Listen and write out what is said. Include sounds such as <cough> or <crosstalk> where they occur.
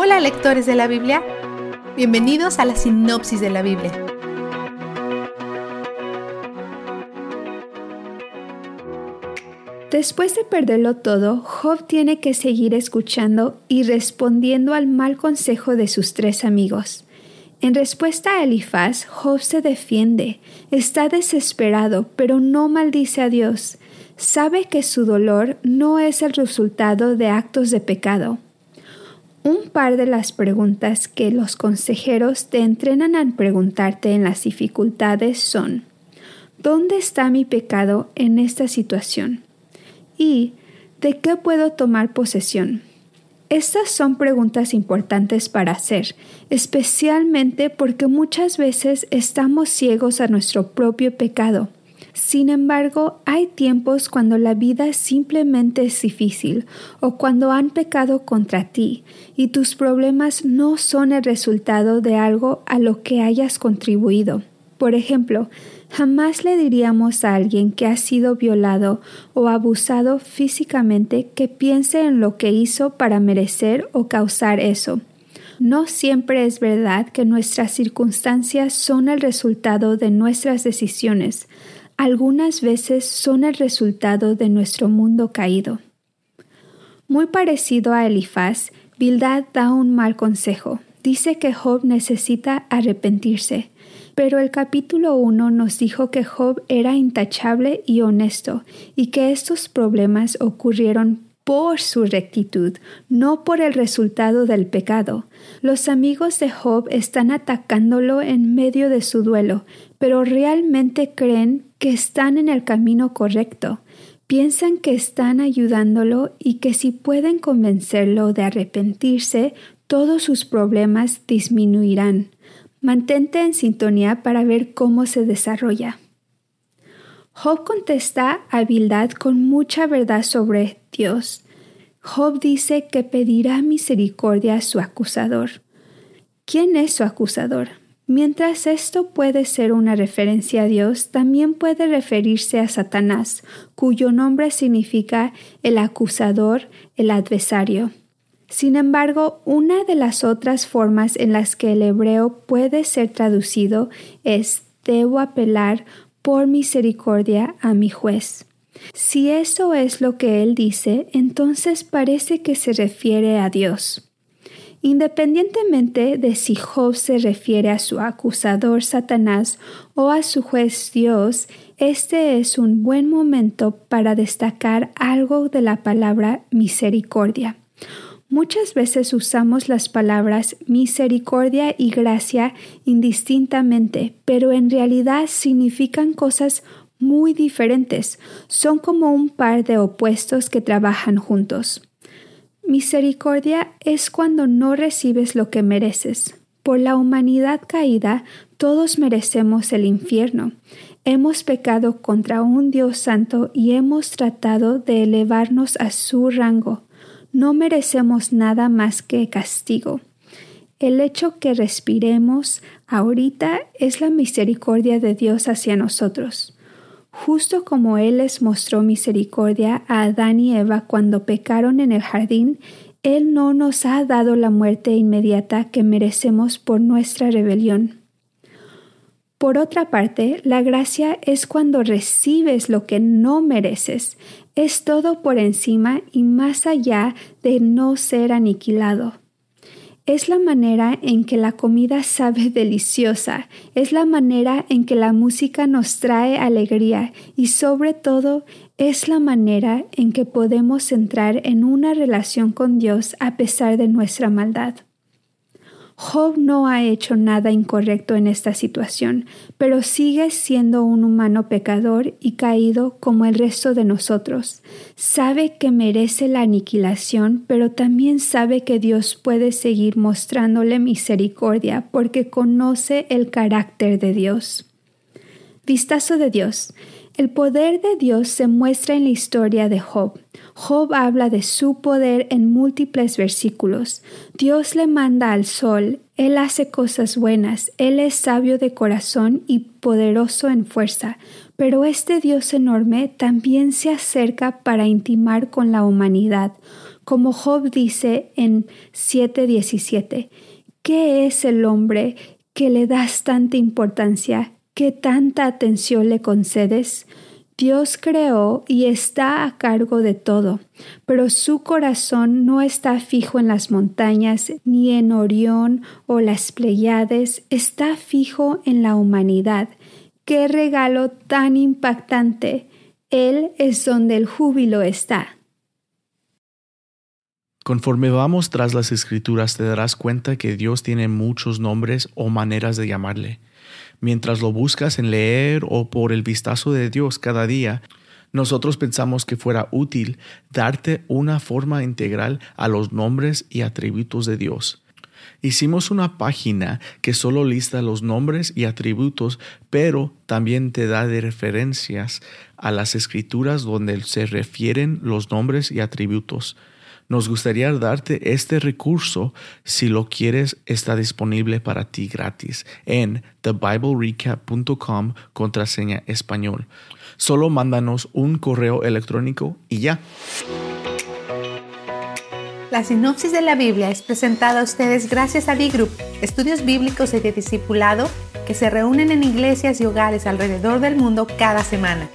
Hola lectores de la Biblia, bienvenidos a la sinopsis de la Biblia. Después de perderlo todo, Job tiene que seguir escuchando y respondiendo al mal consejo de sus tres amigos. En respuesta a Elifaz, Job se defiende, está desesperado, pero no maldice a Dios. Sabe que su dolor no es el resultado de actos de pecado. Un par de las preguntas que los consejeros te entrenan a preguntarte en las dificultades son ¿Dónde está mi pecado en esta situación? ¿Y de qué puedo tomar posesión? Estas son preguntas importantes para hacer, especialmente porque muchas veces estamos ciegos a nuestro propio pecado. Sin embargo, hay tiempos cuando la vida simplemente es difícil o cuando han pecado contra ti y tus problemas no son el resultado de algo a lo que hayas contribuido. Por ejemplo, Jamás le diríamos a alguien que ha sido violado o abusado físicamente que piense en lo que hizo para merecer o causar eso. No siempre es verdad que nuestras circunstancias son el resultado de nuestras decisiones. Algunas veces son el resultado de nuestro mundo caído. Muy parecido a Elifaz, Bildad da un mal consejo. Dice que Job necesita arrepentirse. Pero el capítulo 1 nos dijo que Job era intachable y honesto y que estos problemas ocurrieron por su rectitud, no por el resultado del pecado. Los amigos de Job están atacándolo en medio de su duelo, pero realmente creen que están en el camino correcto. Piensan que están ayudándolo y que si pueden convencerlo de arrepentirse, todos sus problemas disminuirán. Mantente en sintonía para ver cómo se desarrolla. Job contesta a Bildad con mucha verdad sobre Dios. Job dice que pedirá misericordia a su acusador. ¿Quién es su acusador? Mientras esto puede ser una referencia a Dios, también puede referirse a Satanás, cuyo nombre significa el acusador, el adversario. Sin embargo, una de las otras formas en las que el hebreo puede ser traducido es debo apelar por misericordia a mi juez. Si eso es lo que él dice, entonces parece que se refiere a Dios. Independientemente de si Job se refiere a su acusador Satanás o a su juez Dios, este es un buen momento para destacar algo de la palabra misericordia. Muchas veces usamos las palabras misericordia y gracia indistintamente, pero en realidad significan cosas muy diferentes. Son como un par de opuestos que trabajan juntos. Misericordia es cuando no recibes lo que mereces. Por la humanidad caída, todos merecemos el infierno. Hemos pecado contra un Dios santo y hemos tratado de elevarnos a su rango no merecemos nada más que castigo. El hecho que respiremos ahorita es la misericordia de Dios hacia nosotros. Justo como Él les mostró misericordia a Adán y Eva cuando pecaron en el jardín, Él no nos ha dado la muerte inmediata que merecemos por nuestra rebelión. Por otra parte, la gracia es cuando recibes lo que no mereces, es todo por encima y más allá de no ser aniquilado. Es la manera en que la comida sabe <laughs> deliciosa, es la manera en que la música nos trae alegría y sobre todo es la manera en que podemos entrar en una relación con Dios a pesar de nuestra maldad. Job no ha hecho nada incorrecto en esta situación, pero sigue siendo un humano pecador y caído como el resto de nosotros. Sabe que merece la aniquilación, pero también sabe que Dios puede seguir mostrándole misericordia porque conoce el carácter de Dios. Vistazo de Dios. El poder de Dios se muestra en la historia de Job. Job habla de su poder en múltiples versículos. Dios le manda al sol, Él hace cosas buenas, Él es sabio de corazón y poderoso en fuerza, pero este Dios enorme también se acerca para intimar con la humanidad, como Job dice en 7:17, ¿qué es el hombre que le das tanta importancia, que tanta atención le concedes? Dios creó y está a cargo de todo, pero su corazón no está fijo en las montañas, ni en Orión o las Pleiades, está fijo en la humanidad. ¡Qué regalo tan impactante! Él es donde el júbilo está. Conforme vamos tras las escrituras te darás cuenta que Dios tiene muchos nombres o maneras de llamarle. Mientras lo buscas en leer o por el vistazo de Dios cada día, nosotros pensamos que fuera útil darte una forma integral a los nombres y atributos de Dios. Hicimos una página que solo lista los nombres y atributos, pero también te da de referencias a las escrituras donde se refieren los nombres y atributos. Nos gustaría darte este recurso. Si lo quieres, está disponible para ti gratis en thebiblerecap.com contraseña español. Solo mándanos un correo electrónico y ya. La sinopsis de la Biblia es presentada a ustedes gracias a B-Group, estudios bíblicos y de discipulado que se reúnen en iglesias y hogares alrededor del mundo cada semana.